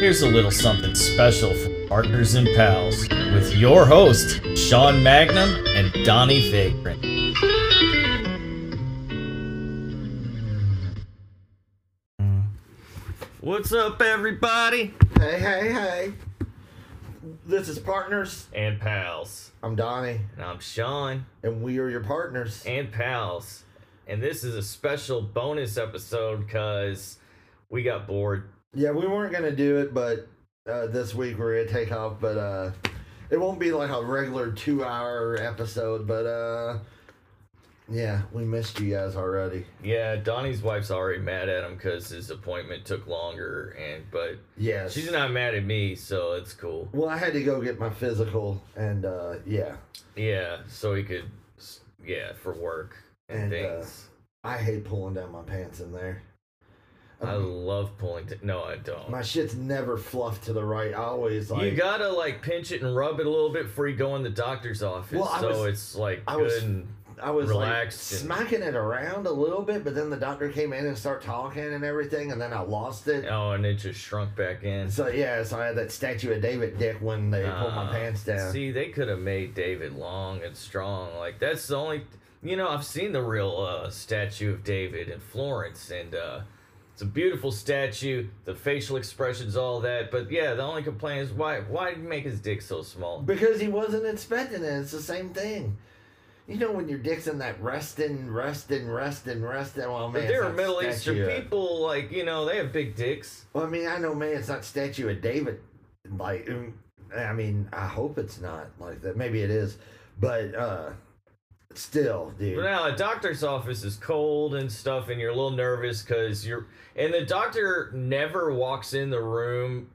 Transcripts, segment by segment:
here's a little something special for partners and pals with your host, Sean Magnum and Donnie Vagrant. What's up, everybody? Hey, hey, hey. This is Partners. And pals. I'm Donnie, And I'm Sean and we are your partners. and pals. And this is a special bonus episode because we got bored. Yeah, we weren't going to do it, but uh, this week we're going to take off, but uh, it won't be like a regular two hour episode, but uh, yeah, we missed you guys already. Yeah, Donnie's wife's already mad at him because his appointment took longer, and but yeah, she's not mad at me, so it's cool. Well, I had to go get my physical, and uh, yeah, Yeah, so he could, yeah, for work and, And, uh. I hate pulling down my pants in there. I love pulling. T- no, I don't. my shit's never fluffed to the right. I always like. you gotta like pinch it and rub it a little bit before you go in the doctor's office, Well, I so was- it's like I good. was- and, I was relaxed like and- smacking it around a little bit, but then the doctor came in and started talking and everything, and then I lost it. oh, and it just shrunk back in. So yeah, so I had that statue of David dick when they pulled my Uh, pants down. See, they could have made David long and strong. Like that's the only. You know, I've seen the real uh, statue of David in Florence, and uh, it's a beautiful statue. The facial expressions, all that. But yeah, the only complaint is why why did make his dick so small? because he wasn't expecting it. It's the same thing. You know when your dick's in that resting, resting, resting, resting. Well, man, but there are Middle Eastern of- people, like you know, they have big dicks. Well, I mean, I know, man, it's not statue of David. Like, I mean, I hope it's not like that. Maybe it is, but uh still, dude. But now a doctor's office is cold and stuff, and you're a little nervous because you're, and the doctor never walks in the room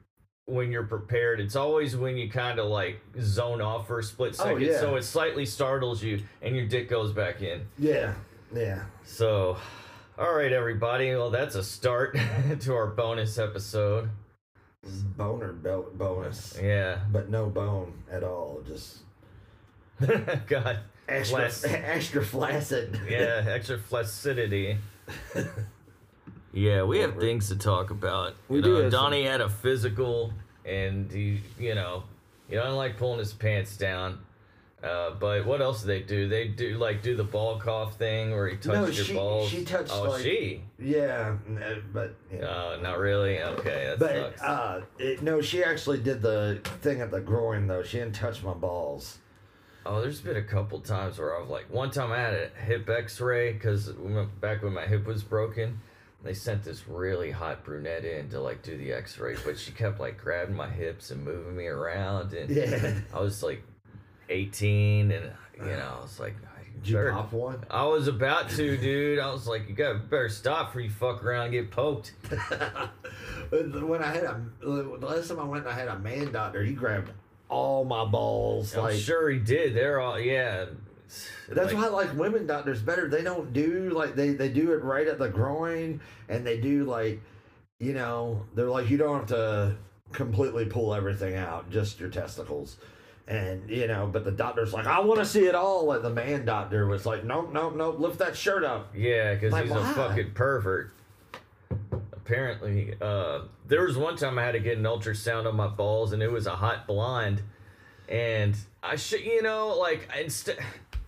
when you're prepared. It's always when you kind of like zone off for a split Oh, second, yeah. so it slightly startles you, and your dick goes back in. Yeah, yeah. So, all right, everybody. Well, that's a start to our bonus episode. This is boner belt bonus. Yeah. but no bone at all. Just God. Extra, Flaccid. extra flaccid. Yeah, extra flaccidity. yeah, we have things to talk about. We you do know, have Donnie had a physical, and he, you know, he doesn't like pulling his pants down. Uh, but what else do they do? They do like do the ball cough thing where he touched No, your she- balls. she touched, Oh, like- she? yeah, but yeah. Oh, not really. Okay, that but sucks. uh, it, no, she actually did the thing at the groin though. She didn't touch my balls. Oh, there's been a couple times where I've like one time I had a hip X-ray because back when my hip was broken, they sent this really hot brunette in to like do the X-ray, but she kept like grabbing my hips and moving me around, and Yeah. I was like 18, and you know I was like, Did you better- pop one? I was about to, dude. I was like, you got better stop before you fuck around and get poked. when I had a the last time I went, I had a man doctor. He grabbed all my balls. I'm like sure he did. They're all yeah. That's Like- why I like women doctors better. They don't do like they they do it right at the groin, and they do like, you know, they're like you don't have to completely pull everything out, just your testicles, and you know. But the doctor's like, I want to see it all. Like the man doctor was like, nope, nope, nope, lift that shirt up. Yeah, because Like, he's why? a fucking pervert. Apparently, uh, there was one time I had to get an ultrasound on my balls, and it was a hot blonde, and I should, you know, like instead,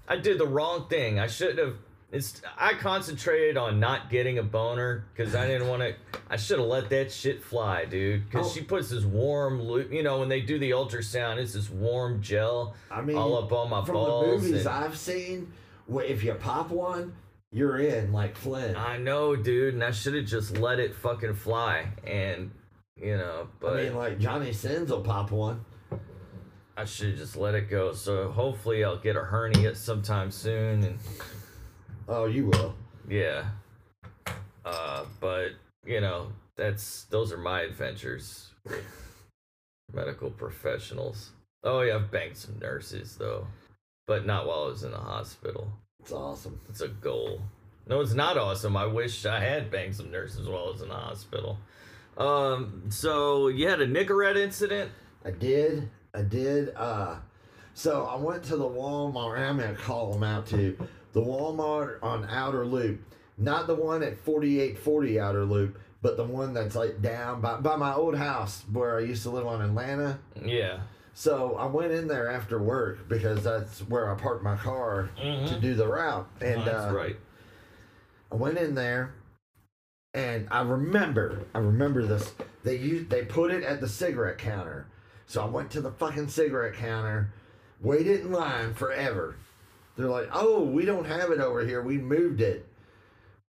I did the wrong thing. I should have. It's I concentrated on not getting a boner because I didn't want to. I should have let that shit fly, dude. Because Oh. she puts this warm, you know, when they do the ultrasound, it's this warm gel I mean, all up on my from balls. the movies and- I've seen, if you pop one, you're in like Flynn. I know, dude, and I should have just let it fucking fly. And you know, but I mean, like Johnny Sins will pop one. I should have just let it go. So hopefully, I'll get a hernia sometime soon. And Oh, you will. yeah, uh, but you know, that's those are my adventures with medical professionals. Oh yeah, I've banged some nurses though, but not while I was in the hospital. It's awesome. It's a goal. No, it's not awesome. I wish I had banged some nurses as well as in the hospital. Um, so you had a Nicorette incident? I did. I did. Uh, so I went to the Walmart. I'm gonna call them out too. The Walmart on Outer Loop, not the one at 4840 Outer Loop, but the one that's like down by, by my old house where I used to live on Atlanta. Yeah. So I went in there after work because that's where I parked my car to do the route. And That's uh, right. I went in there, and I remember, I remember this. They used, they put it at the cigarette counter. So I went to the fucking cigarette counter, waited in line forever. They're like, "Oh, we don't have it over here. We moved it."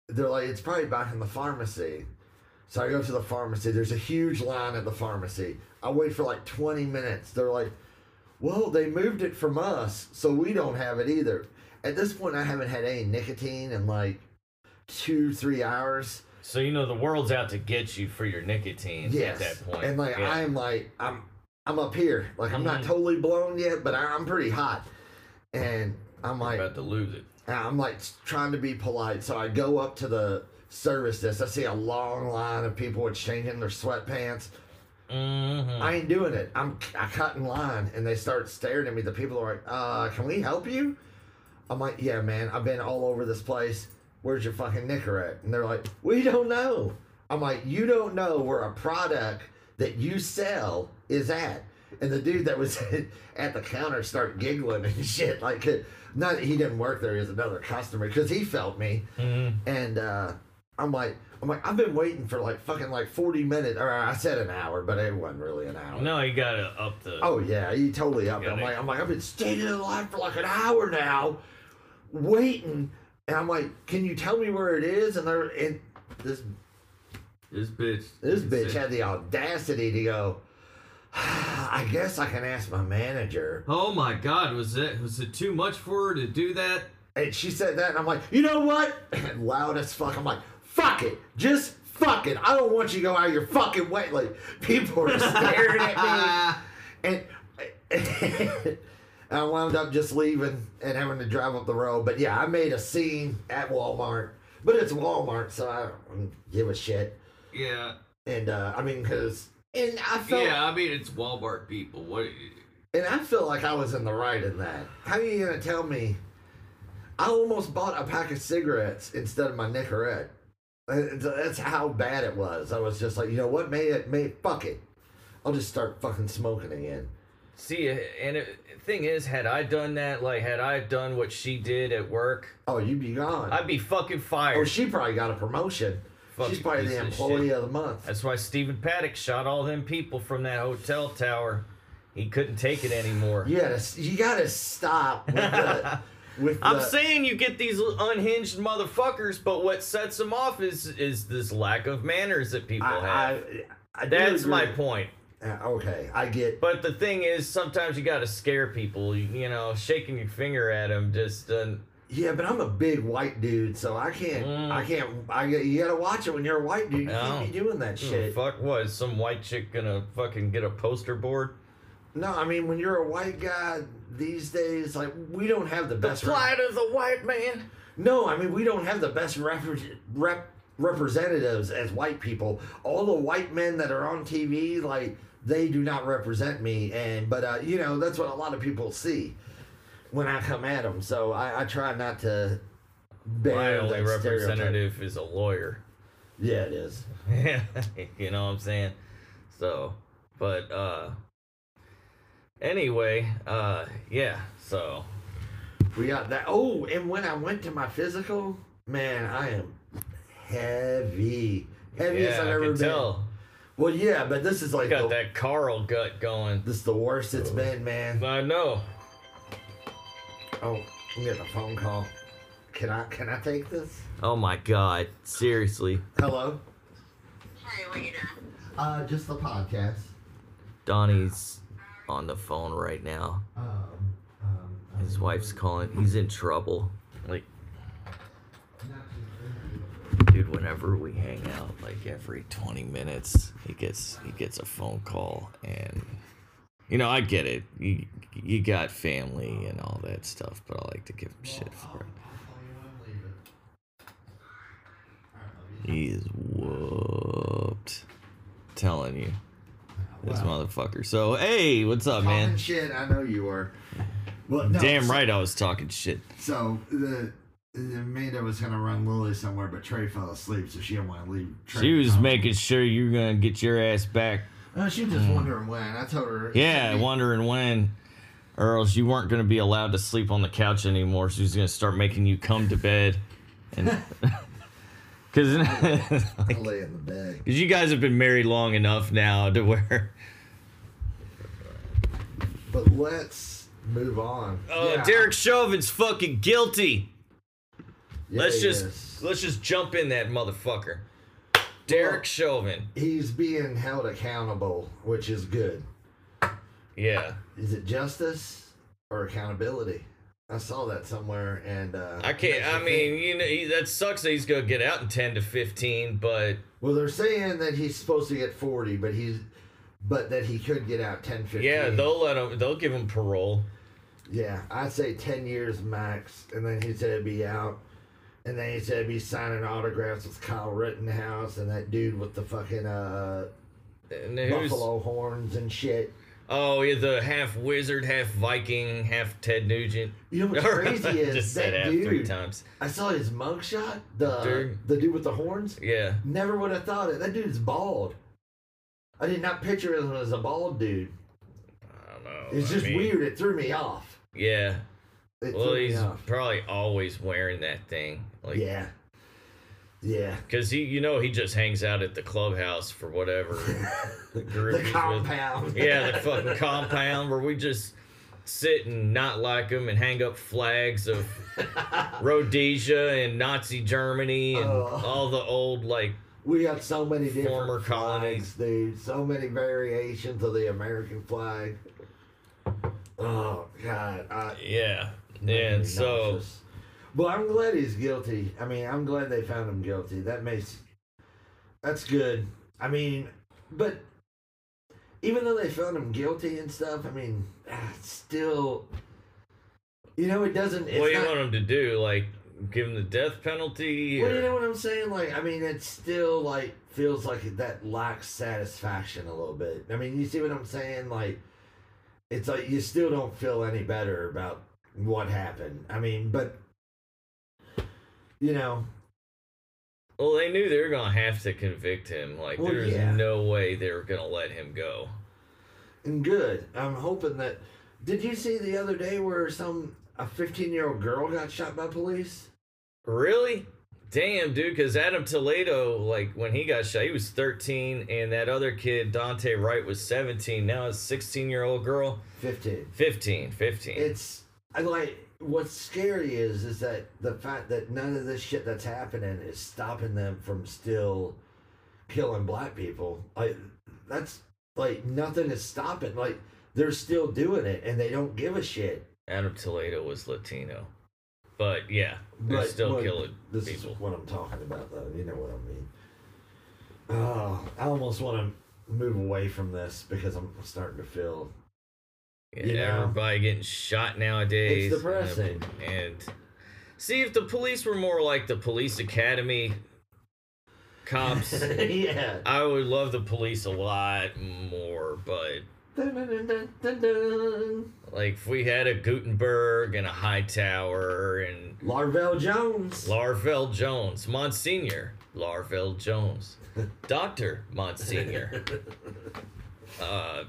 They're like, "It's probably back in the pharmacy." So I go to the pharmacy. There's a huge line at the pharmacy. I wait for like 20 minutes. They're like, "Well, they moved it from us, so we don't have it either." At this point, I haven't had any nicotine in like two, three hours. So you know the world's out to get you for your nicotine Yes. at that point. And like Yeah. I'm like I'm I'm up here. Like I'm not Mhm. totally blown yet, but I, I'm pretty hot. And I'm like about to lose it. I'm like trying to be polite. So I go up to the service desk. I see a long line of people exchanging their sweatpants. Mm-hmm. I ain't doing it. I'm I cut in line and they start staring at me. The people are like, uh, can we help you? I'm like, yeah, man, I've been all over this place. Where's your fucking Nicorette? And they're like, we don't know. I'm like, you don't know where a product that you sell is at. And the dude that was at the counter start giggling and shit. Like, not that he didn't work there, he was another customer because he felt me. mm-hmm. And uh, I'm like, I'm like, I've been waiting for like fucking like 40 minutes, or I said an hour, but it wasn't really an hour. No, you gotta up the. Oh yeah, he totally up. it. I'm like, I'm like, I've been standing in line for like an hour now, waiting, and I'm like, can you tell me where it is? And they're and this This bitch. this bitch had the audacity to go. I guess I can ask my manager. Oh my God! Was it was it too much for her to do that? And she said that, and I'm like, you know what? And loud as fuck. I'm like, fuck it. Just fuck it. I don't want you to go out of your fucking way. Like, people are staring at me. And, and I wound up just leaving and having to drive up the road. But yeah, I made a scene at Walmart. But it's Walmart, so I don't give a shit. Yeah. And, uh, I mean, because. And I felt, Yeah. I mean, it's Walmart people. What? and I feel like I was in the right in that. How are you gonna tell me? I almost bought a pack of cigarettes instead of my Nicorette. That's how bad it was. I was just like, you know what? May it, may fuck it. I'll just start fucking smoking again. See, eh, and it, thing is, had I done that, like, had I done what she did at work, Oh, you'd be gone. I'd be fucking fired. oh, she probably got a promotion. Fucking She's probably the of employee shit. of the month. That's why Stephen Paddock shot all them people from that hotel tower. He couldn't take it anymore. You gotta, you gotta stop with the. With the I'm saying you get these unhinged motherfuckers, but what sets them off is is this lack of manners that people I, have. I, I That's my point. Uh, Okay, I get. But the thing is, sometimes you gotta scare people. You, you know, shaking your finger at them just doesn't. Yeah, but I'm a big white dude, so I can't. Mm. I can't. I you gotta watch it when you're a white dude. You No. can't be doing that the shit. fuck was some white chick gonna fucking get a poster board? No, I mean when you're a white guy these days, like we don't have the The best. plight of the white man. no, I mean we don't have the best rep- rep- representatives as white people. All the white men that are on TV, like they do not represent me. And but uh, you know that's what a lot of people see when I come at them. So I, I try not to. My only stereotype. representative is a lawyer. Yeah, it is. you know what I'm saying? So, but uh anyway, uh yeah, so We got that. Oh, and when I went to my physical, man, I am heavy, heaviest yeah, I've I ever can been. tell. Well, yeah, but this is like Got the, that Carl gut going. this is the worst it's been, man. I know. Oh, I'm getting a phone call. Can I can I take this? Oh my god, seriously. Hello. Hey, what you doing? Uh, just the podcast. Donnie's on the phone right now. Um, um, His wife's calling. He's in trouble. Like, dude, whenever we hang out, like every 20 minutes, he gets he gets a phone call and you know, I get it. You you got family and all that stuff, but I like to give him shit for it. He is whooped. Telling you. This Wow. motherfucker. So, hey, what's up, man? Talking man? shit. I know you were. Well, no, Damn so- right I was talking shit. So the Amanda was gonna run Lily somewhere, but Trey fell asleep, so she didn't want to leave. Trey She was behind. making sure you were gonna get your ass back. Oh, she was just hmm. wondering when. I told her. Yeah, wondering when, or else you weren't gonna be allowed to sleep on the couch anymore. She was gonna start making you come to bed, and because I lay in the bed. you guys have been married long enough now to where. But let's move on. Oh, Yeah. Derek Chauvin's fucking guilty. Yeah, let's just is. let's just jump in that motherfucker. Derek Well- Chauvin. He's being held accountable, which is good. Yeah, Is it justice or accountability? I saw that somewhere, and uh, I can't. I mean, you know, he, that sucks that he's gonna get out in ten to fifteen, but well, they're saying that he's supposed to get forty, but he's, but that he could get out 10, 15. yeah, they'll let him. They'll give him parole. Yeah, I'd say ten years max, and then he said he'd be out, and then he said he'd be signing autographs with Kyle Rittenhouse and that dude with the fucking uh, buffalo horns and shit. Oh, yeah, the half wizard, half Viking, half Ted Nugent. You know what's crazy is Just said that three dude. times. I saw his mugshot. The Dude. the dude with the horns. Yeah. Never would have thought it. That dude's bald. I did not picture him as a bald dude. I don't know. It's I just mean, weird. It threw me off. Yeah. It Well, threw me he's off. probably always wearing that thing. Like, yeah. Yeah. Cause he, you know, he just hangs out at the clubhouse for whatever group the he's with. compound. Yeah, the fucking compound where we just sit and not like him and hang up flags of Rhodesia and Nazi Germany and Oh. all the old like We got so many different Former flags, colonies. dude. So many variations of the American flag. Oh God, I, yeah. And so nauseous. Well, I'm glad he's guilty. I mean, I'm glad they found him guilty. That makes that's good. I mean, but even though they found him guilty and stuff, I mean, ah, still, you know, it doesn't. It's what do you not, want him to do? Like give him the death penalty? Well, or- you know what I'm saying? Like, I mean, it still like feels like that lacks satisfaction a little bit. I mean, you see what I'm saying? Like, it's like you still don't feel any better about what happened. I mean, but you know, Well, they knew they were gonna have to convict him. Like Well, there's yeah. no way they were gonna let him go. and good. I'm hoping that. Did you see the other day where some a 15 year old girl got shot by police? Really? Damn, dude. Because Adam Toledo, like when he got shot, he was 13, and that other kid, Daunte Wright, was 17. Now a 16 year old girl, 15. 15, 15. It's I like what's scary is is that the fact that none of this shit that's happening is stopping them from still killing black people. Like that's like nothing is stopping. Like they're still doing it and they don't give a shit. Adam Toledo was Latino. But yeah, they're But still what- killing This people. is what I'm talking about, though. You know what I mean. Oh, I almost want to move away from this because I'm starting to feel You know? everybody getting shot nowadays. It's depressing. And see if the police were more like the police academy cops. yeah. I would love the police a lot more, but dun, dun, dun. like if we had a Guttenberg and a Hightower and Larvell Jones. Larvell Jones, Monsignor Larvell Jones, Doctor Monsignor, uh,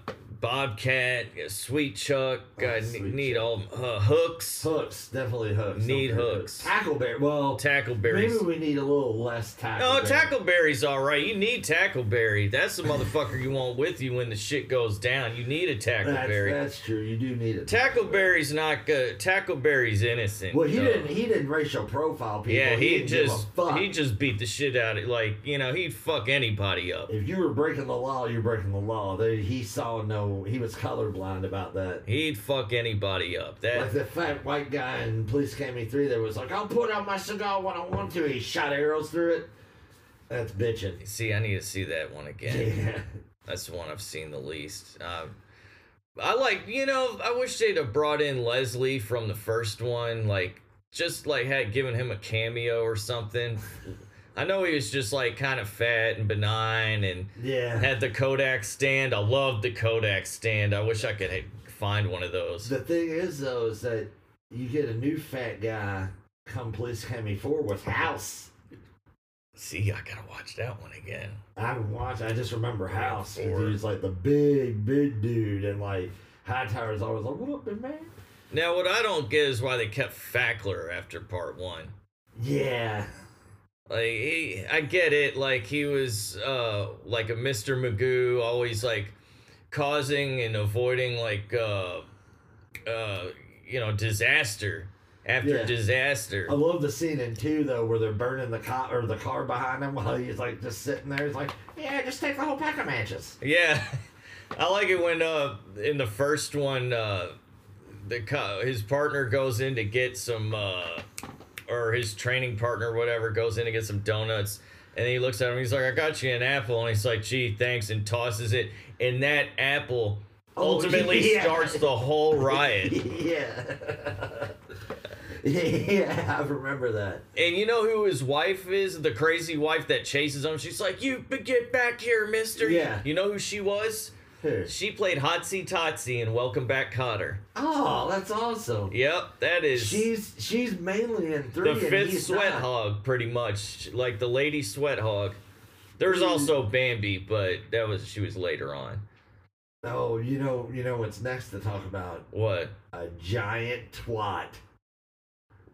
Bobcat, Sweet Chuck, Oh, Sweet need Chuck. all uh, hooks, Hooks, definitely hooks. Need hooks. Tackleberry. Well, Tackleberries. maybe we need a little less tackle. Oh, Tackleberry's all right. You need Tackleberry. That's the motherfucker you want with you when the shit goes down. You need a Tackleberry. that's true. You do need it. Tackleberry's not good. Tackleberry's innocent. Well, he though. didn't. He didn't racial profile people. Yeah, he, a just fuck. he just beat the shit out of like you know he'd fuck anybody up. If you were breaking the law, you're breaking the law. They, he saw no. He was colorblind about that. He'd fuck anybody up. That Like the fat white guy in Police Academy 3 that was like, I'll put out my cigar when I want to. He shot arrows through it. That's bitching. see, I need to see that one again. Yeah. That's the one I've seen the least. Um, I like, you know, I wish they'd have brought in Leslie from the first one, like just like had given him a cameo or something. I know he was just like kind of fat and benign and Yeah. had the Kodak stand. I loved the Kodak stand. I wish I could ha- find one of those. The thing is, though, is that you get a new fat guy come Police Academy 4 with House. See, I gotta watch that one again. I watched. I just remember House. He was like the big, big dude, and like Hightower's always like, "What up, big man?" Now, what I don't get is why they kept Fackler after part one. Yeah, Like, he, I get it. Like, he was uh, like a Mr. Magoo, always like causing and avoiding like uh, uh, you know disaster after Yeah. disaster. I love the scene in two though where they're burning the car or the car behind him while he's like just sitting there. He's like, "Yeah, just take the whole pack of matches." Yeah, I like it when uh in the first one uh the co- his partner goes in to get some uh or his training partner whatever goes in to get some donuts and he looks at him he's like I got you an apple and he's like gee thanks and tosses it and that apple Oh, ultimately yeah. starts the whole riot. yeah. yeah, I remember that. And you know who his wife is? The crazy wife that chases him. She's like, "You get back here, Mister." Yeah. You know who she was? She played Hotsy Totsy in Welcome Back, Kotter. Oh, that's awesome. Yep, that is She's she's mainly in three. the and fifth sweat not. hog, pretty much like the lady sweat hog. There's Mm. also Bambi, but that was she was later on. Oh, you know, you know what's next to talk about? What? A giant twat.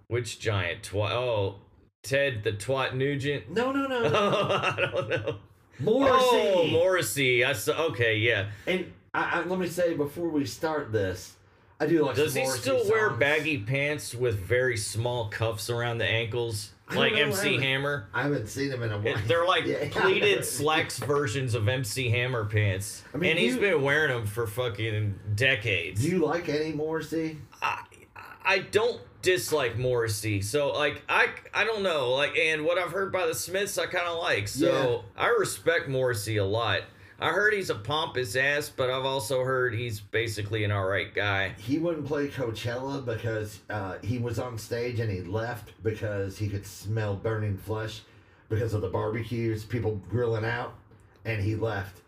Which giant twat? Oh, Ted the twat Nugent. No, no, no. I don't know. Morrissey. Oh, Morrissey. I saw. Okay, yeah. and I, I, let me say before we start this, I do like. Does he still wear baggy pants with very small cuffs around the ankles, like know, MC haven't- Hammer? I haven't seen him in a while. They're like Yeah. pleated slacks versions of MC Hammer pants, I mean, and he's you- been wearing them for fucking decades. Do you like any Morrissey? I, I don't dislike Morrissey, so like I I don't know like, and what I've heard by the Smiths I kind of like, so I respect Morrissey a lot. I heard he's a pompous ass, but I've also heard he's basically an alright guy. He wouldn't play Coachella because uh, he was on stage and he left because he could smell burning flesh because of the barbecues, people grilling out, and he left.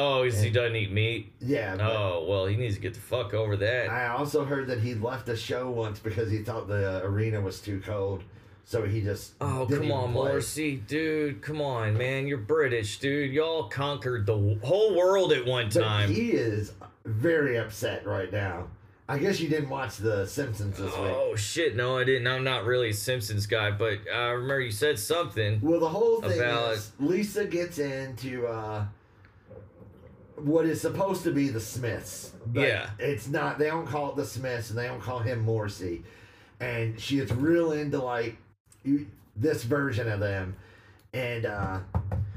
Oh, is he doesn't eat meat? Yeah. but Oh well, he needs to get the fuck over that. I also heard that he left the show once because he thought the arena was too cold, so he just. Oh come on. Morrissey, dude, come on, man, you're British, dude. Y'all conquered the whole world at one But time. he is very upset right now. I guess you didn't watch The Simpsons this week. Oh shit, no, I didn't. I'm not really a Simpsons guy, but I remember you said something. Well, the whole thing About- is Lisa gets into uh, what is supposed to be the Smiths. But Yeah. It's not. They don't call it the Smiths, and they don't call him Morrissey. And she is real into like you- this version of them, and uh,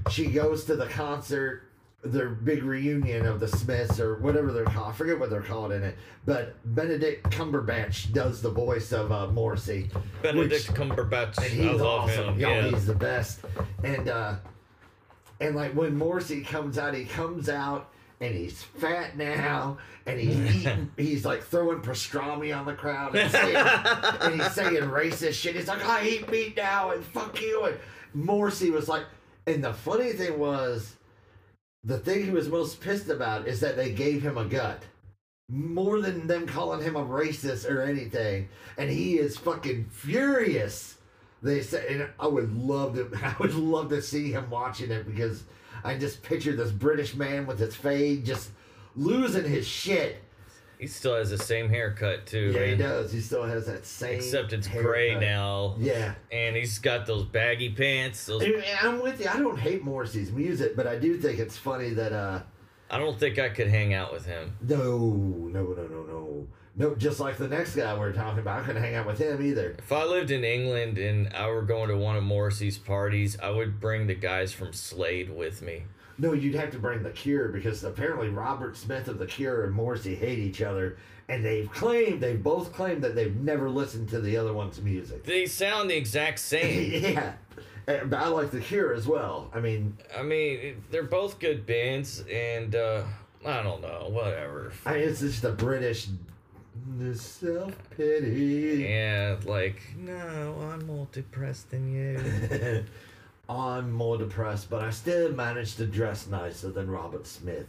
she goes to the concert. Their big reunion of the Smiths or whatever they're called. I forget what they're called in it. But Benedict Cumberbatch does the voice of uh, Morrissey. Benedict which- Cumberbatch, and he's I love awesome. him. Yo, Yeah. he's the best. And uh and like when Morrissey comes out, he comes out and he's fat now, and he's eating, he's like throwing pastrami on the crowd and, saying, and he's saying racist shit. He's like, I eat meat now and fuck you. And Morrissey was like, and the funny thing was, the thing he was most pissed about is that they gave him a gut. More than them calling him a racist or anything. And he is fucking furious. They said, and I would love to, I would love to see him watching it because I just picture this British man with his fade just losing his shit. He still has the same haircut too, Yeah, he does. He still has that same. Except it's gray now. Yeah. And he's got those baggy pants. Those And I'm with you. I don't hate Morrissey's music, but I do think it's funny that uh I don't think I could hang out with him. no, no, no, no, no, no. Just like the next guy we are talking about, I couldn't hang out with him either. If I lived in England and I were going to one of Morrissey's parties, I would bring the guys from Slade with me. No, you'd have to bring the Cure because apparently Robert Smith of the Cure and Morrissey hate each other, and they've claimed they've both claimed that they've never listened to the other one's music. They sound the exact same. yeah, but I like the Cure as well. I mean, I mean, they're both good bands, and uh, I don't know, whatever. I mean, it's just the British self pity. Yeah, like, no, I'm more depressed than you. I'm more depressed, but I still managed to dress nicer than Robert Smith.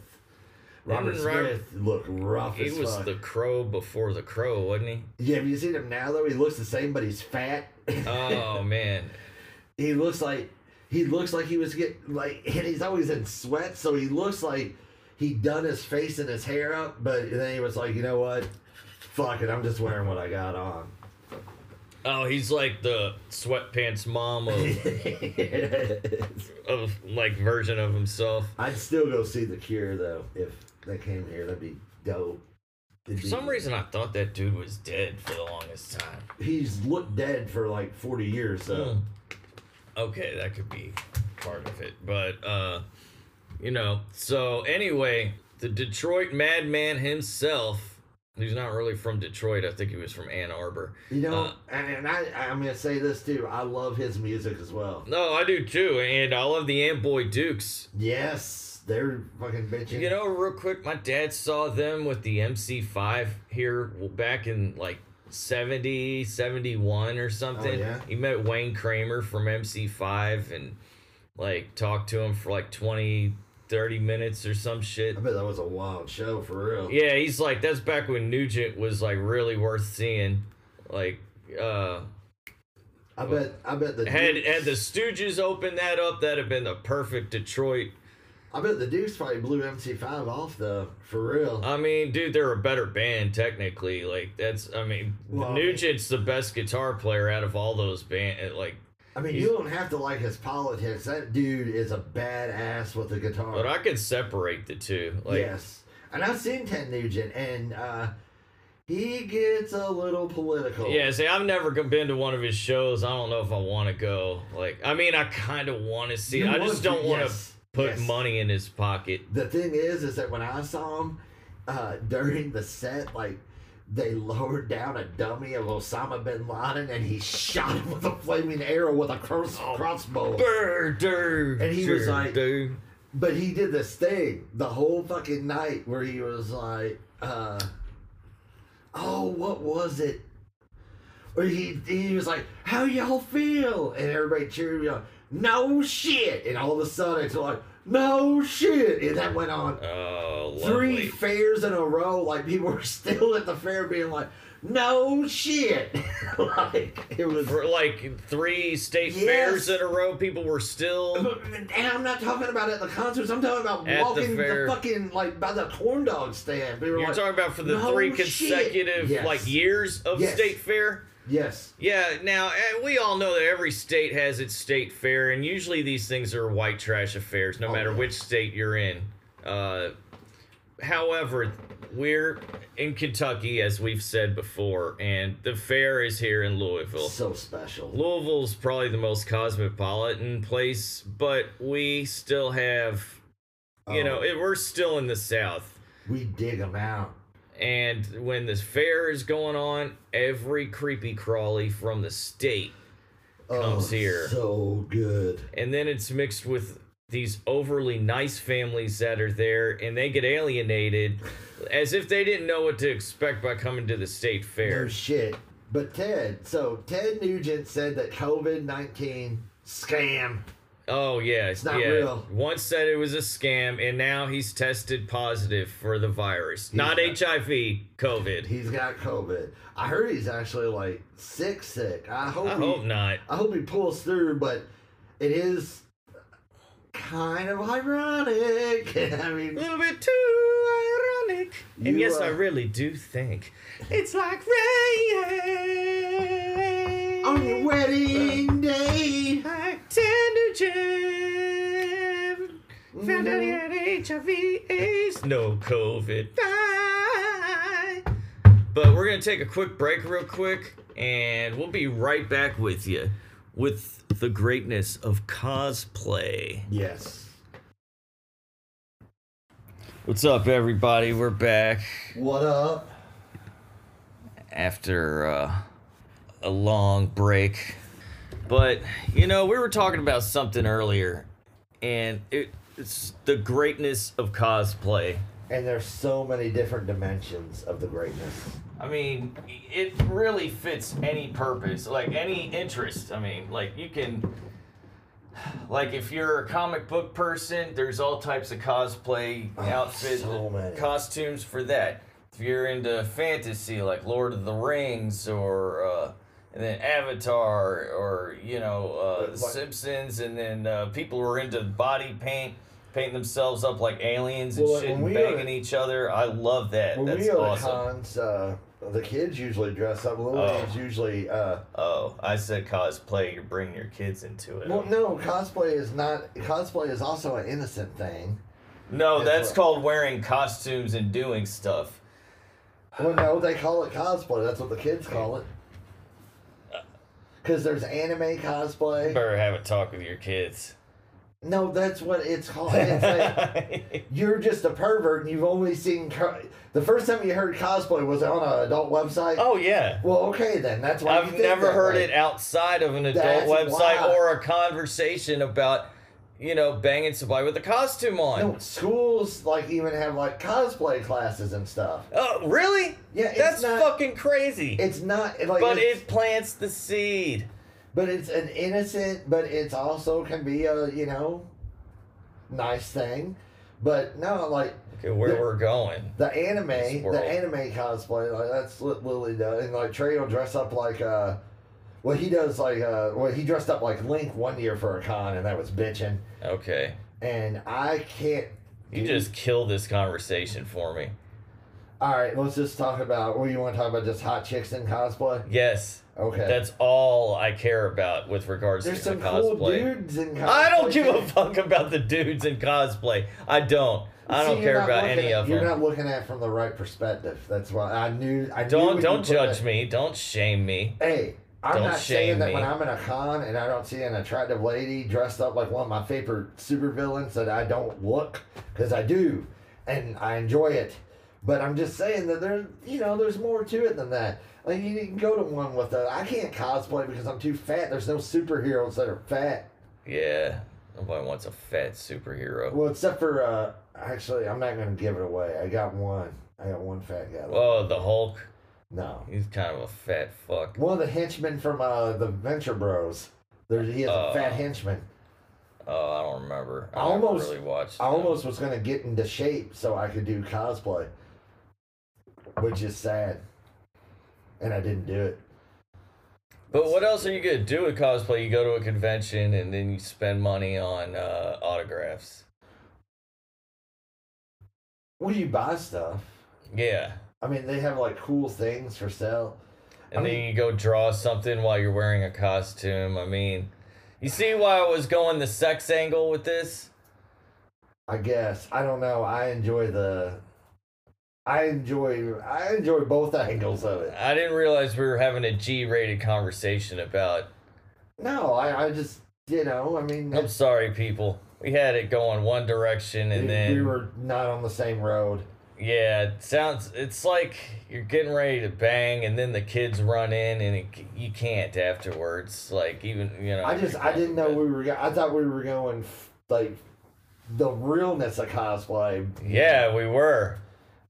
Robert Didn't Smith looked rough He as was fuck. the crow before the crow, wasn't he? Yeah, have you seen him now though? He looks the same, but he's fat. Oh man. He looks like he looks like he was getting like, and he's always in sweat, so he looks like he done his face and his hair up, but then he was like, you know what? Fuck it, I'm just wearing what I got on. Oh, he's like the sweatpants mom of, of like version of himself. I'd still go see the Cure though if they came here. That'd be dope. It'd For be- some reason, I thought that dude was dead for the longest time. he's looked dead for like 40 years. So Hmm. Okay, that could be part of it. But uh you know, so anyway, the Detroit madman himself, he's not really from Detroit, I think he was from Ann Arbor. you know, Uh, and, and I I'm gonna say this too. I love his music as well. No, I do too, and I love the Amboy Dukes. Yes, they're fucking bitching. You know, real quick, my dad saw them with the MC5 here back in like 70, 71 or something. Oh, yeah? He met Wayne Kramer from MC5 and like talked to him for like 20, 30 minutes or some shit. I bet that was a wild show for real. Yeah, he's like, that's back when Nugent was like really worth seeing. Like, uh, I bet. I bet the had had the Stooges opened that up, that'd have been the perfect Detroit I bet the Dukes probably blew MC5 off though, for real. I mean, dude, they're a better band technically. Like that's, I mean, Well, Nugent's the best guitar player out of all those band. Like, I mean, you don't have to like his politics. That dude is a badass with a guitar. but I can separate the two. Like, yes, and I've seen Ted Nugent, and uh, he gets a little political. yeah. See, I've never been to one of his shows. I don't know if I want to go. Like, I mean, I kind of want to see. You. I just don't want to yes, put yes. money in his pocket. The thing is, is that when I saw him uh, during the set, like they lowered down a dummy of Osama bin Laden, and he shot him with a flaming arrow with a cross- Oh, crossbow. Birder, And he was like- dude. But he did this thing the whole fucking night where he was like, uh, oh, what was it? Or he he was like, how y'all feel? And everybody cheered me on, no shit. And all of a sudden it's like, no shit. And that went on Oh, three fairs in a row. Like people were still at the fair being like, no shit. like it was. For like three state Yes. fairs in a row, people were still. And I'm not talking about at the concerts. I'm talking about At walking the, fair. fucking like by the corn dog stand. They were You're like, talking about for the "No three consecutive Yes. like years of Yes. state fair. Yes, Yeah, now we all know that every state has its state fair, and usually these things are white trash affairs, no Oh, matter yeah. which state you're in. Uh, however, we're in Kentucky, as we've said before, and the fair is here in Louisville. so special. Louisville's probably the most cosmopolitan place, but we still have, you Oh. know, it, we're still in the South. We dig them out. And when this fair is going on, every creepy crawly from the state comes oh, here. So good. and then it's mixed with these overly nice families that are there and they get alienated as if they didn't know what to expect by coming to the state No fair. shit. But Ted, so Ted Nugent said that COVID nineteen scam. Oh yeah, it's not yeah. real. Once said it was a scam and now he's tested positive for the virus. Not got- HIV, COVID. He's got COVID. I heard he's actually like sick, sick. I hope. I he, hope not. I hope he pulls through, but it is kind of ironic. I mean, a little bit too ironic. And yes, uh, I really do think it's like rain on your wedding day. Like tender jam. Found out he had HIV, AIDS, no COVID. Bye. But we're gonna take a quick break, real quick, and we'll be right back with you with the greatness of cosplay. Yes. What's up, everybody? We're back What up? after uh, a long break. But, you know, we were talking about something earlier, and it, it's the greatness of cosplay. And there's so many different dimensions of the greatness. I mean, it really fits any purpose, like any interest. I mean, like you can like if you're a comic book person, there's all types of cosplay Oh, outfits, so costumes for that. If you're into fantasy, like Lord of the Rings or uh, and then Avatar or you know uh, like- Simpsons, and then uh, people who are into body paint, painting themselves up like aliens and Well, shit, and banging to- each other. I love that. When That's we awesome. cons, uh, the kids usually dress up. Little Oh. kids usually. Uh, Oh, I said cosplay. You're bringing your kids into it. well, no, cosplay is not. Cosplay is also an innocent thing. no, Yes, that's what- called wearing costumes and doing stuff. Well, no, they call it cosplay. That's what the kids call it. Because there's anime cosplay. Better have a talk with your kids. No, that's what it's called. It's like, you're just a pervert and you've only seen. Co- the first time you heard cosplay was on an adult website. oh yeah. Well, okay then. That's why I've think never heard way. it outside of an adult That's website or a conversation about, you know, banging somebody with a costume on. No, schools like even have like cosplay classes and stuff. Oh, really? Yeah, it's That's not- fucking crazy. It's not like, but it plants the seed. but it's an innocent, but it's also can be a you know, nice thing. But no, like Okay, where The- we're going. the anime, the anime cosplay, like that's what Lily does, and like Trey will dress up like uh, well he does like uh, well he dressed up like Link one year for a con, and that was bitching, Okay. and I can't. You just kill this conversation for me. all right. Let's just talk about. What you want to talk about? Just hot chicks in cosplay? Yes. Okay. That's all I care about with regards There's to some the cool dudes in cosplay. I don't give a fuck about the dudes in cosplay. I don't. I See, don't care about any at- of You're them. not looking at it from the right perspective. That's why I knew. I Don't you don't judge me. Don't shame me. Hey, I'm Don't not saying that me. when I'm in a con and I don't see an attractive lady dressed up like one of my favorite supervillains that I don't look because I do, and I enjoy it. But I'm just saying that there's you know there's more to it than that. Like you can go to one with a I can't cosplay because I'm too fat. There's no superheroes that are fat. Yeah. Nobody wants a fat superhero. Well, except for uh, actually, I'm not gonna give it away. I got one. I got one fat guy. Oh, the Hulk. No, He's kind of a fat fuck. one of the henchmen from uh, the Venture Bros. There's he has a Uh, fat henchman. Oh, I don't remember. I, I almost- really watched. I almost was gonna get into shape so I could do cosplay, which is sad, and I didn't do it. But what else are you gonna do with cosplay? You go to a convention and then you spend money on uh, autographs. Well, you buy stuff. Yeah. I mean, they have like cool things for sale. And I then mean- you go draw something while you're wearing a costume. I mean, you see why I was going the sex angle with this? I guess I don't know. I enjoy the. I enjoy. I enjoy both angles of it. I didn't realize we were having a G-rated conversation about. No, I, I just you know. I mean, I'm sorry, people. We had it going one direction, and we- then we were not on the same road. Yeah, it sounds. It's like you're getting ready to bang, and then the kids run in, and it, you can't afterwards. Like even you know. I just I didn't know we were. I thought we were going like the realness of cosplay. Yeah, we were.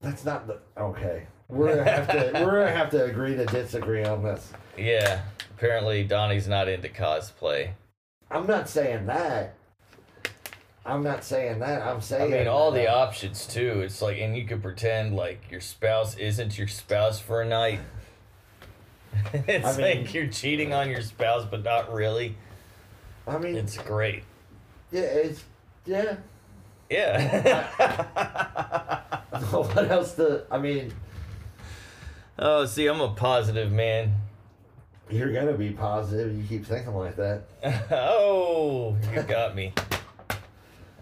That's not the okay. We're gonna have to we're gonna have to agree to disagree on this. Yeah. Apparently, Donnie's not into cosplay. I'm not saying that. I'm not saying that. I'm saying. I mean, all the options too. It's like, and you could pretend like your spouse isn't your spouse for a night. it's I mean- like you're cheating on your spouse, but not really. I mean, It's great. yeah, it's yeah. Yeah. what else? To I mean, oh, see, I'm a positive man. you're gonna be positive. You keep thinking like that. oh, you got me.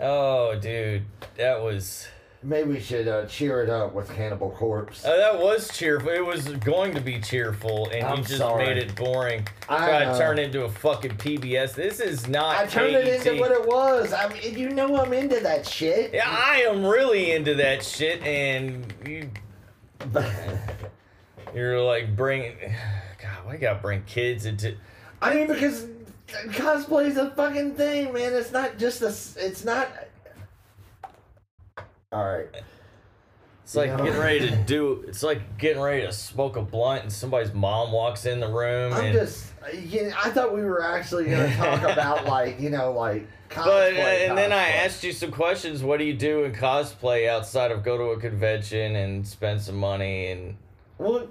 Oh, dude, that was Maybe we should uh, cheer it up with Cannibal Corpse. uh, that was cheerful. It was going to be cheerful, and I'm you just sorry. made it boring. I Try to know. turn it into a fucking PBS. This is not. I turned it into what it was. I mean, you know I'm into that shit. Yeah, I am really into that shit, and you, you're like bringing. God, why you gotta bring kids into? I mean, because cosplay's a fucking thing, man. It's not just a. It's not. All right. It's like You know? getting ready to do. It's like getting ready to smoke a blunt, and somebody's mom walks in the room. I'm and, just, yeah, I thought we were actually going to talk about like, you know, like cosplay. But uh, and then I asked you some questions. What do you do in cosplay outside of go to a convention and spend some money and Well,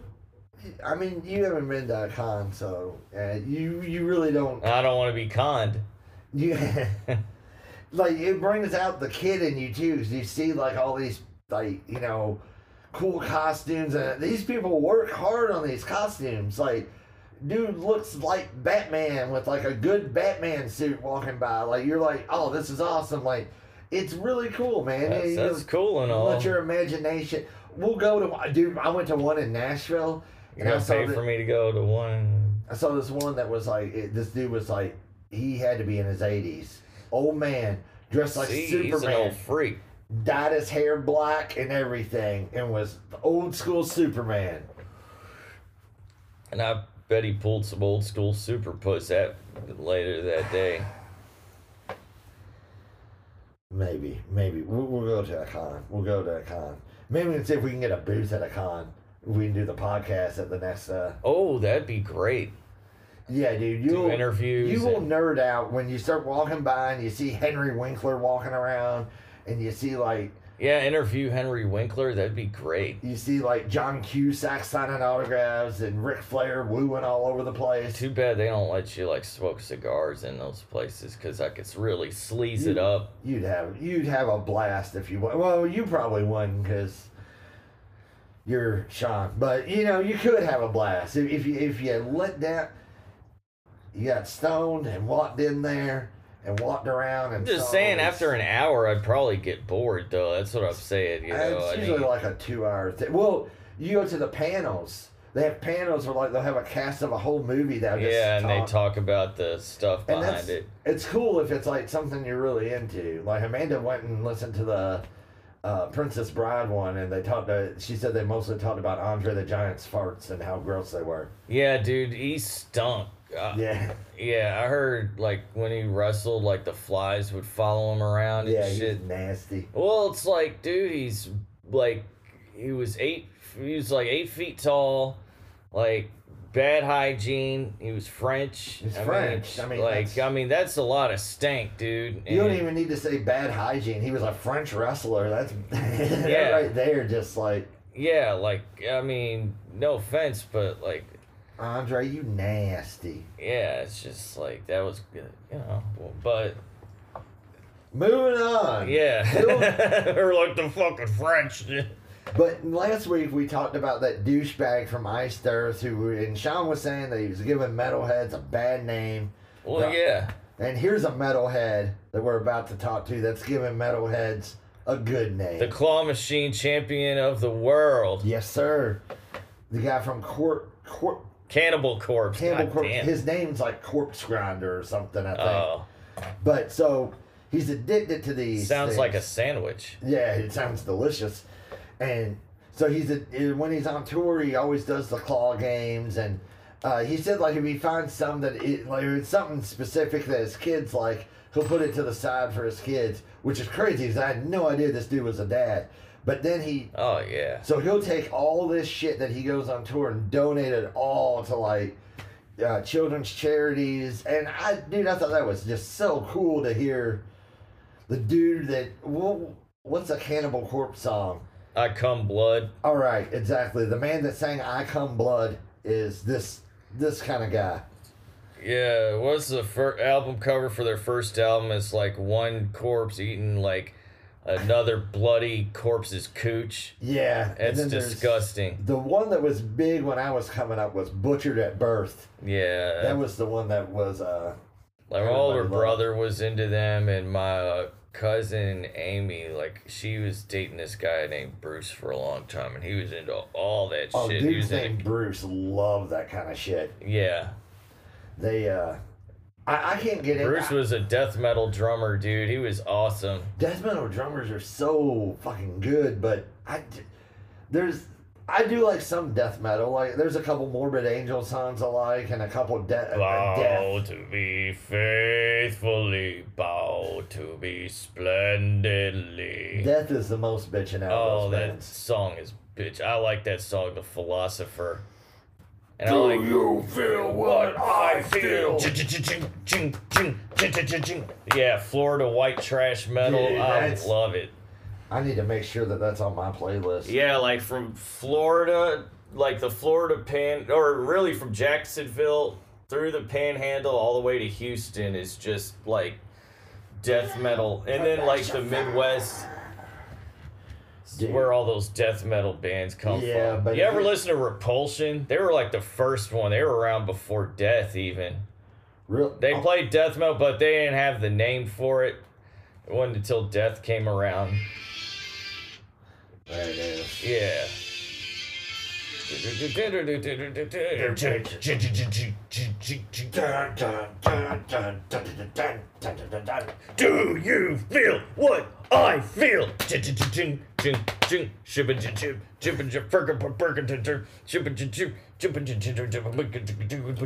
I mean, you haven't been to a con, so uh, you you really don't. I don't want to be conned. You like it brings out the kid in you too. 'cause you see like all these like you know cool costumes, and these people work hard on these costumes. Like, dude looks like Batman with like a good Batman suit walking by. Like you're like, oh, this is awesome. Like, it's really cool, man. That's, that's cool and all. Let your imagination. We'll go to dude. I went to one in Nashville. You're and I gonna pay for me to go to one. I saw this one that was like it, this dude was like he had to be in his eighties, old man dressed like See, he's an Superman, old freak. dyed his hair black and everything, and was old school Superman. And I bet he pulled some old school super puss that later that day. Maybe, maybe we'll, we'll go to a con. We'll go to a con. Maybe we can see if we can get a booth at a con. We can do the podcast at the next. uh Oh, that'd be great. Yeah, dude, you'll interviews. You will nerd out when you start walking by and you see Henry Winkler walking around, and you see like yeah, interview Henry Winkler. That'd be great. You see like John Cusack signing autographs and Ric Flair wooing all over the place. Too bad they don't let you like smoke cigars in those places because I could really sleaze it up. You'd have you'd have a blast if you wa- well you probably wouldn't because you're Sean, but you know you could have a blast if, if you if you let that. You got stoned and walked in there and walked around and. I'm just saying, this- after an hour, I'd probably get bored though. That's what I'm saying. You know, it's I usually mean, like a two-hour thing. Well, you go to the panels. They have panels where like they'll have a cast of a whole movie that just yeah, and they talk. talk about the stuff behind it. it's cool if it's like something you're really into. Like Amanda went and listened to the uh, Princess Bride one, and they talked. To, she said they mostly talked about Andre the Giant's farts and how gross they were. Yeah, dude, he stunk. Uh, Yeah, yeah, I heard like when he wrestled, like the flies would follow him around and yeah, he's shit. nasty. Well, it's like, dude, he's like, he was eight. He was like eight feet tall, like bad hygiene. He was French. He's I French. Mean, I mean, like, I mean, that's a lot of stank, dude. You don't even need to say bad hygiene. He was a French wrestler. That's that Yeah. right there. Just like Yeah, like, I mean, no offense, but like, Andre, you nasty. yeah, it's just like that was good, you know. But Moving on. yeah, or like the fucking French. But last week we talked about that douchebag from Iced Earth who, and Sean was saying that he was giving metalheads a bad name. Well, yeah. And here's a metalhead that we're about to talk to that's giving metalheads a good name. The claw machine champion of the world, yes, sir. The guy from Corp, Corp, Cannibal Corpse. Campbell God Corpse. damn. His name's like Corpse Grinder or something, I think. Oh, But so he's addicted to these. sounds like a sandwich. Yeah, it sounds delicious. And so he's a, when he's on tour, he always does the claw games, and uh, he said like if he finds some that it, like it's something specific that his kids like, he'll put it to the side for his kids, which is crazy because I had no idea this dude was a dad. But then he, Oh yeah. so he'll take all this shit that he goes on tour and donate it all to like uh, children's charities, and I, dude, I thought that was just so cool to hear. The dude that, well, what's a Cannibal Corpse song? I come blood. All right, exactly. The man that sang "I Cum Blood" is this this kind of guy. Yeah, what's the first album cover for their first album? It's like one corpse eating like another bloody corpse's cooch. Yeah, It's disgusting. The one that was big when I was coming up was "Butchered at Birth." Yeah. That was the one that was. uh Like my older brother was into them, and my uh, cousin Amy, like she was dating this guy named Bruce for a long time, and he was into all that Oh, shit. He dude's was into, named Bruce. Love that kind of shit. yeah, They. uh I, I can't get it. Bruce in. was a death metal drummer, dude. He was awesome. Death metal drummers are so fucking good, but I, There's. I do like some death metal. Like there's a couple Morbid Angel songs I like, and a couple de- uh, death. to be faithfully, bow to be splendidly. Death is the most bitching out Oh, of those that bands. song is bitch. I like that song, The Philosopher. And I like you feel what I feel. Ching, ching, ching, ching, ching, ching, ching. Yeah, Florida white trash metal. Dude, I love it. I need to make sure that that's on my playlist. Yeah, like from Florida, like the Florida pan, or really from Jacksonville through the Panhandle all the way to Houston is just like death metal, and then like the Midwest. Dude. Where all those death metal bands come Yeah, from. but you ever listen to Repulsion? They were like the first one. They were around before Death even. Real, They oh, played death metal, but they didn't have the name for it. It wasn't until Death came around. There it is. Yeah. Do you feel what I feel?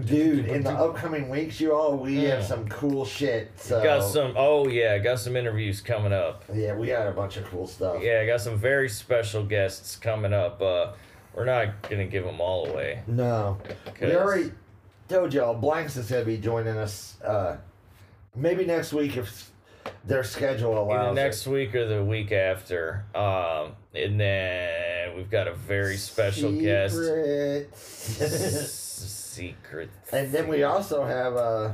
Dude, in the upcoming weeks, you all, we Yeah. have some cool shit. So got some. Oh yeah, got some interviews coming up. Yeah, we got a bunch of cool stuff. Yeah, got some very special guests coming up. Uh, we're not gonna give them all away. No, we already told y'all. Blanks is gonna be joining us. Uh, maybe next week if their schedule allows. Either it. next week or the week after. Um, and then we've got a very special guest. Secret. Secret. and then we also have uh,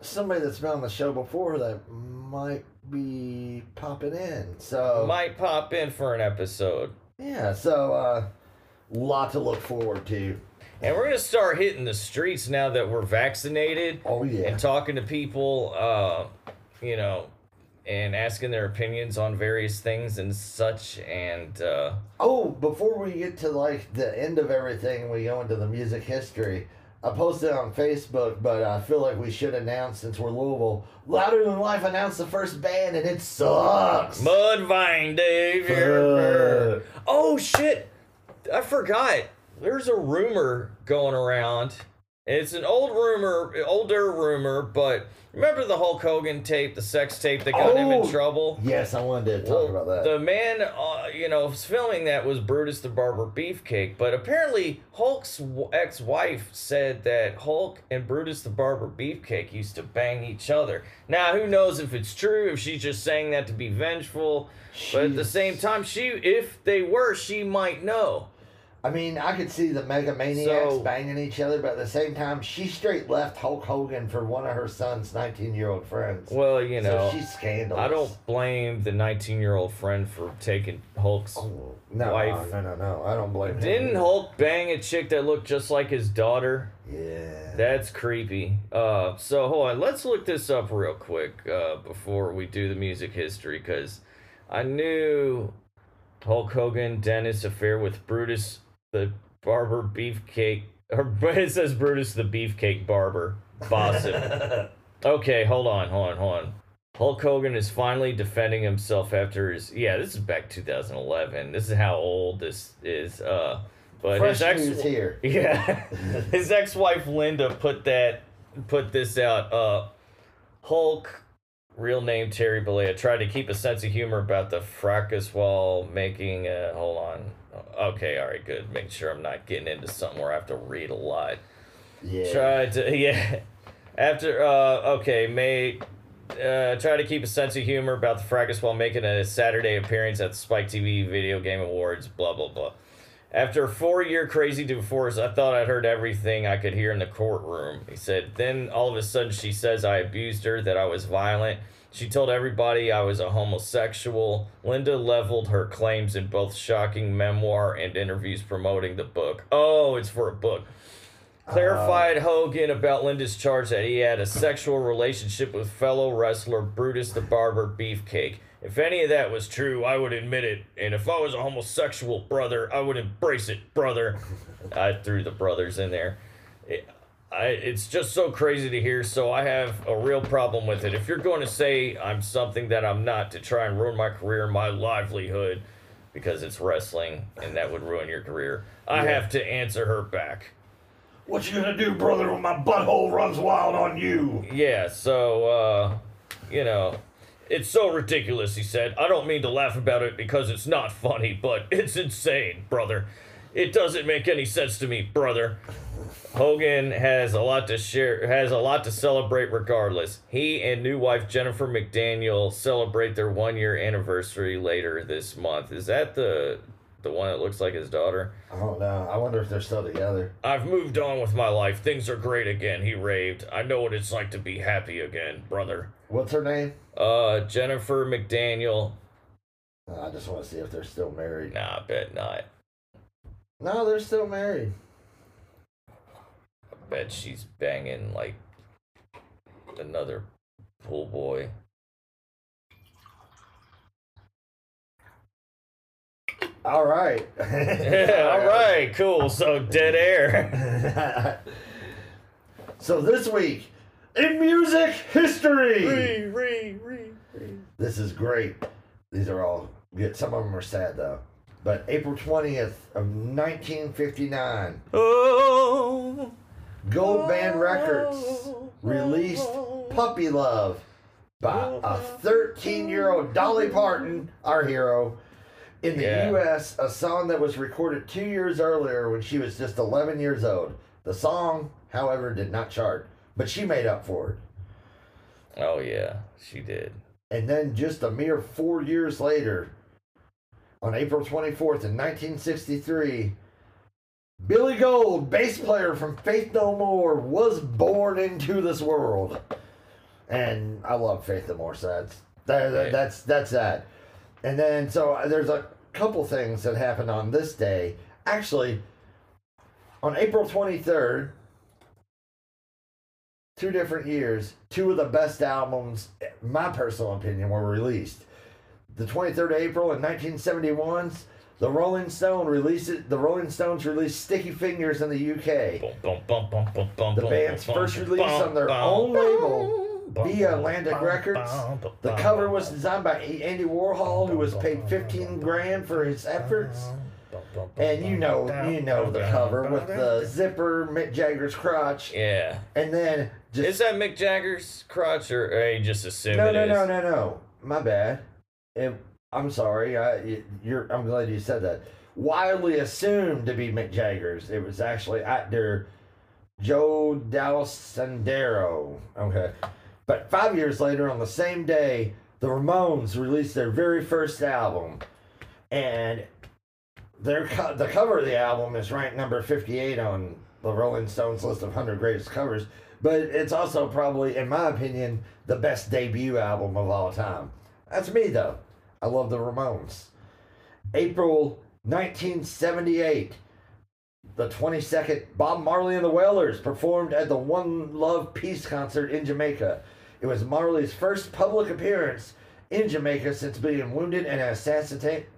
somebody that's been on the show before that might be popping in. So might pop in for an episode. yeah, so uh, lot to look forward to. And we're gonna start hitting the streets now that we're vaccinated Oh yeah. and talking to people, uh, you know, and asking their opinions on various things and such. And uh, Oh, before we get to like the end of everything we go into the music history, I posted on Facebook, but I feel like we should announce since we're Louisville. Louder Than Life announced the first band and it sucks. Mudvayne Dave. Fuck. Oh shit! I forgot. There's a rumor going around. It's an old rumor, older rumor, but remember the Hulk Hogan tape, the sex tape that got him in Oh, trouble? Yes, I wanted to talk Well, about that. The man, uh, you know, was filming that was Brutus the Barber Beefcake, but apparently Hulk's ex-wife said that Hulk and Brutus the Barber Beefcake used to bang each other. Now, who knows if it's true, if she's just saying that to be vengeful, but at the same time, she, if they were, she might know. I mean, I could see the Mega Maniacs So- banging each other, but at the same time, she straight left Hulk Hogan for one of her son's 19 year old friends. Well, you know, so she's scandalous. I don't blame the 19-year-old friend for taking Hulk's. Oh, no, wife. no, no, no. I don't blame him. Didn't either. Hulk bang a chick that looked just like his daughter? Yeah. That's creepy. Uh, so hold on, let's look this up real quick uh, before we do the music history, because I knew Hulk Hogan, Dennis affair with Brutus the Barber Beefcake, or it says Brutus the Beefcake Barber Bossip. okay, hold on, hold on, hold on. Hulk Hogan is finally defending himself after his yeah. This is back 2011. This is how old this is. Uh, but Fresh his ex news here. yeah, his ex-wife Linda put that put this out. Uh, Hulk, real name Terry Bollea, tried to keep a sense of humor about the fracas while making. Uh, hold on. Okay, all right, good. Make sure I'm not getting into something where I have to read a lot. Yeah. Try to yeah. After uh okay, made uh try to keep a sense of humor about the fracas while making a Saturday appearance at the Spike TV Video Game Awards, blah blah blah. After a four year crazy divorce, I thought I'd heard everything I could hear in the courtroom. He said, Then all of a sudden she says I abused her, that I was violent. She told everybody I was a homosexual. Linda leveled her claims in both shocking memoir and interviews promoting the book. Oh, it's for a book. Clarified uh. Hogan about Linda's charge that he had a sexual relationship with fellow wrestler Brutus the Barber Beefcake. If any of that was true, I would admit it. And if I was a homosexual brother, I would embrace it, brother. I threw the brothers in there. I, it's just so crazy to hear, so I have a real problem with it. If you're going to say I'm something that I'm not to try and ruin my career my livelihood, because it's wrestling and that would ruin your career. I Yeah. have to answer her back. What you gonna do, brother, when my butthole runs wild on you? Yeah, so, uh, you know, it's so ridiculous, he said. I don't mean to laugh about it because it's not funny, but it's insane, brother. It doesn't make any sense to me, brother. Hogan has a lot to share, has a lot to celebrate regardless. He and new wife Jennifer McDaniel celebrate their one year anniversary later this month. Is that the the one that looks like his daughter? I don't know. I wonder if they're still together. I've moved on with my life. Things are great again, he raved. I know what it's like to be happy again, brother. What's her name? Uh, Jennifer McDaniel. I just want to see if they're still married. Nah, I bet not. No, they're still married. Bet she's banging like another pool boy. All right. All right, cool. So dead air. so this week in music history. Ree, ree, ree. This is great. These are all good. Some of them are sad though. But April 20th of 1959, Oh. Goldband Records released Puppy Love by a 13 year old Dolly Parton, our hero. In the Yeah. US, a song that was recorded two years earlier when she was just 11 years old. The song, however, did not chart, but she made up for it. Oh yeah, she did. And then just a mere four years later, on April 24th in 1963, Billy Gould, bass player from Faith No More, was born into this world. And I love Faith No More, so that's that, that- that's that's that. And then so there's a couple things that happened on this day. Actually, on April 23rd, two different years, two of the best albums, my personal opinion, were released. The 23rd of April in 1971's the Rolling Stone released the Rolling Stones released Sticky Fingers in the UK. Bum, bum, bum, The band's first release on their own label via Atlantic Records. The cover was designed by Andy Warhol, who was paid 15 grand for his efforts. And you know, you know the cover with the zipper, Mick Jagger's crotch, Yeah. and then just Is that Mick Jagger's crotch, or, or you just assume no, no, no, no, no. My bad. It, I'm sorry. I, you're. I'm glad you said that. Widely assumed to be Mick Jagger's. It was actually actor Joe Dallesandro. Okay, but five years later, on the same day, the Ramones released their very first album, and their co- the cover of the album is ranked number 58 on the Rolling Stones list of 100 greatest covers. But it's also probably, in my opinion, the best debut album of all time. That's me though. I love the Ramones. April 1978, the 22nd, Bob Marley and the Wailers performed at the One Love Peace concert in Jamaica. It was Marley's first public appearance in Jamaica since being wounded in an assassinate,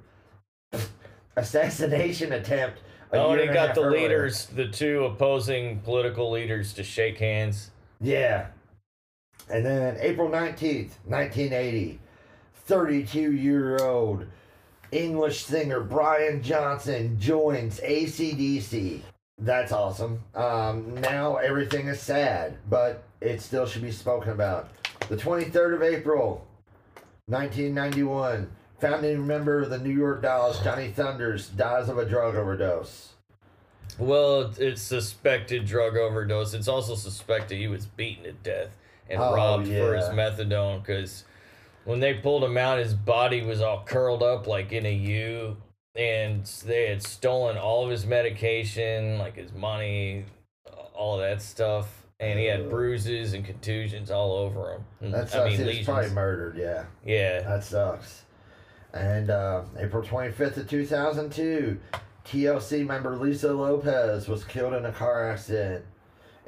assassination attempt. Oh, and year he and a got the earlier. leaders, the two opposing political leaders, to shake hands. Yeah. And then April 19th, 1980, 32 year old English singer Brian Johnson joins ACDC. That's awesome. Um, now everything is sad, but it still should be spoken about. The 23rd of April, 1991, founding member of the New York Dolls, Johnny Thunders, dies of a drug overdose. Well, it's suspected drug overdose. It's also suspected he was beaten to death and Oh, robbed for his methadone because when they pulled him out, his body was all curled up like in a U, and they had stolen all of his medication, like his money, all that stuff, and he had bruises and contusions all over him. And- That sucks. I mean, he was probably murdered, yeah. Yeah. That sucks. And uh, April 25th of 2002, TLC member Lisa Lopes was killed in a car accident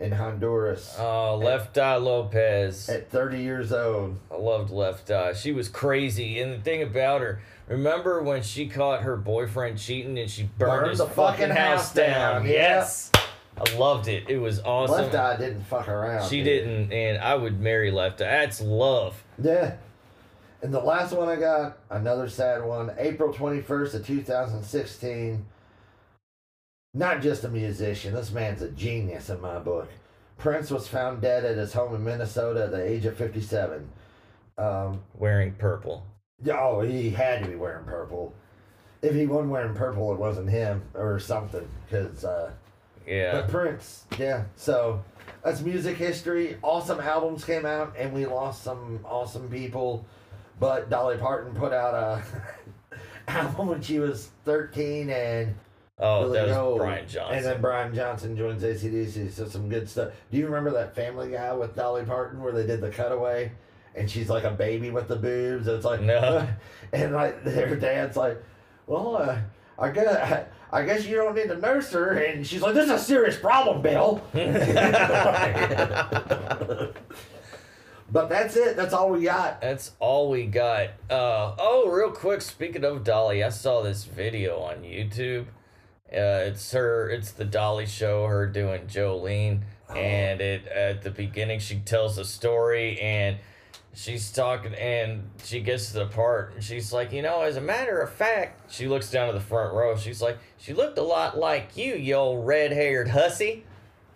in Honduras Uh, Left Eye Lopes. at 30 years old. I loved Left Eye. She was crazy. And the thing about her, remember when she caught her boyfriend cheating and she burned, Burned his the fucking fucking house house down? down. Yes. I loved it. It was awesome. Left Eye didn't fuck around. She dude. didn't, and I would marry Left Eye. That's love. Yeah. And the last one I got, another sad one, April 21st of 2016. Not just a musician, this man's a genius in my book. Prince was found dead at his home in Minnesota at the age of 57. Um, Wearing purple. oh, he had to be wearing purple. If he wasn't wearing purple, it wasn't him or something. Because, uh, Yeah. but Prince, yeah. So that's music history. Awesome albums came out, and we lost some awesome people. But Dolly Parton put out a album when she was thirteen, and Oh, Billy that was. Brian Johnson. And then Brian Johnson joins ACDC. So some good stuff. Do you remember that Family Guy with Dolly Parton where they did the cutaway? And she's like a baby with the boobs. And it's like No. and like their dad's like, well, uh, I guess I guess you don't need to nurse her. And she's like, this is a serious problem, Bill. but that's it. That's all we got. That's all we got. Uh, oh, real quick, speaking of Dolly, I saw this video on YouTube. Uh, it's her, it's the Dolly show, her doing Jolene. And it at the beginning, she tells a story and she's talking and she gets to the part and she's like, you know, as a matter of fact, she looks down to the front row. She's like, she looked a lot like you, you old red haired hussy.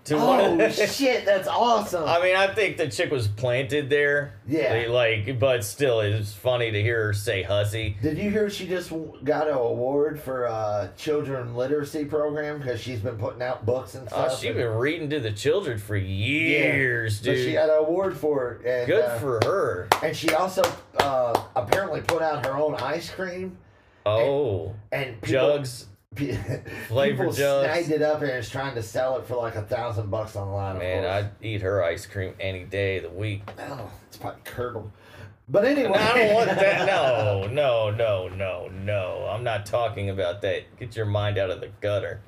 To one Oh shit, that's awesome. I mean, I think the chick was planted there. Yeah. Like, but still, it's funny to hear her say hussy. Did you hear she just got an award for a children literacy program because she's been putting out books and stuff? Oh, stuff? she's and- been reading to the children for years, So dude. she got an award for it. And, Good uh, for her. And she also uh, apparently put out her own ice cream Oh, and people, jugs. Flavor people jugs. snagged it up and is trying to sell it for like a thousand bucks online. Man. I'd eat her ice cream any day of the week. Oh, it's probably curdled. But anyway, No, I don't want that. No, no, no, no, no. I'm not talking about that. Get your mind out of the gutter.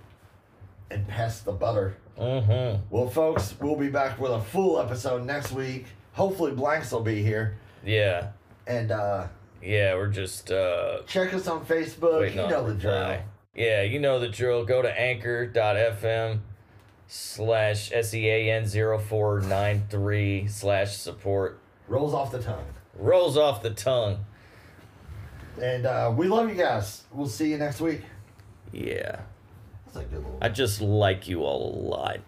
and pass the butter. Mm-hmm. Well, folks, we'll be back with a full episode next week. Hopefully, Blanks will be here. Yeah. And uh, Yeah, we're just uh check us on Facebook. you know the drill. Yeah, you know the drill. Go to anchor.fm slash S-E-A-N 0493 slash support. Rolls off the tongue. Rolls off the tongue. And uh, we love you guys. We'll see you next week. Yeah. That's a good little. I just like you all a lot.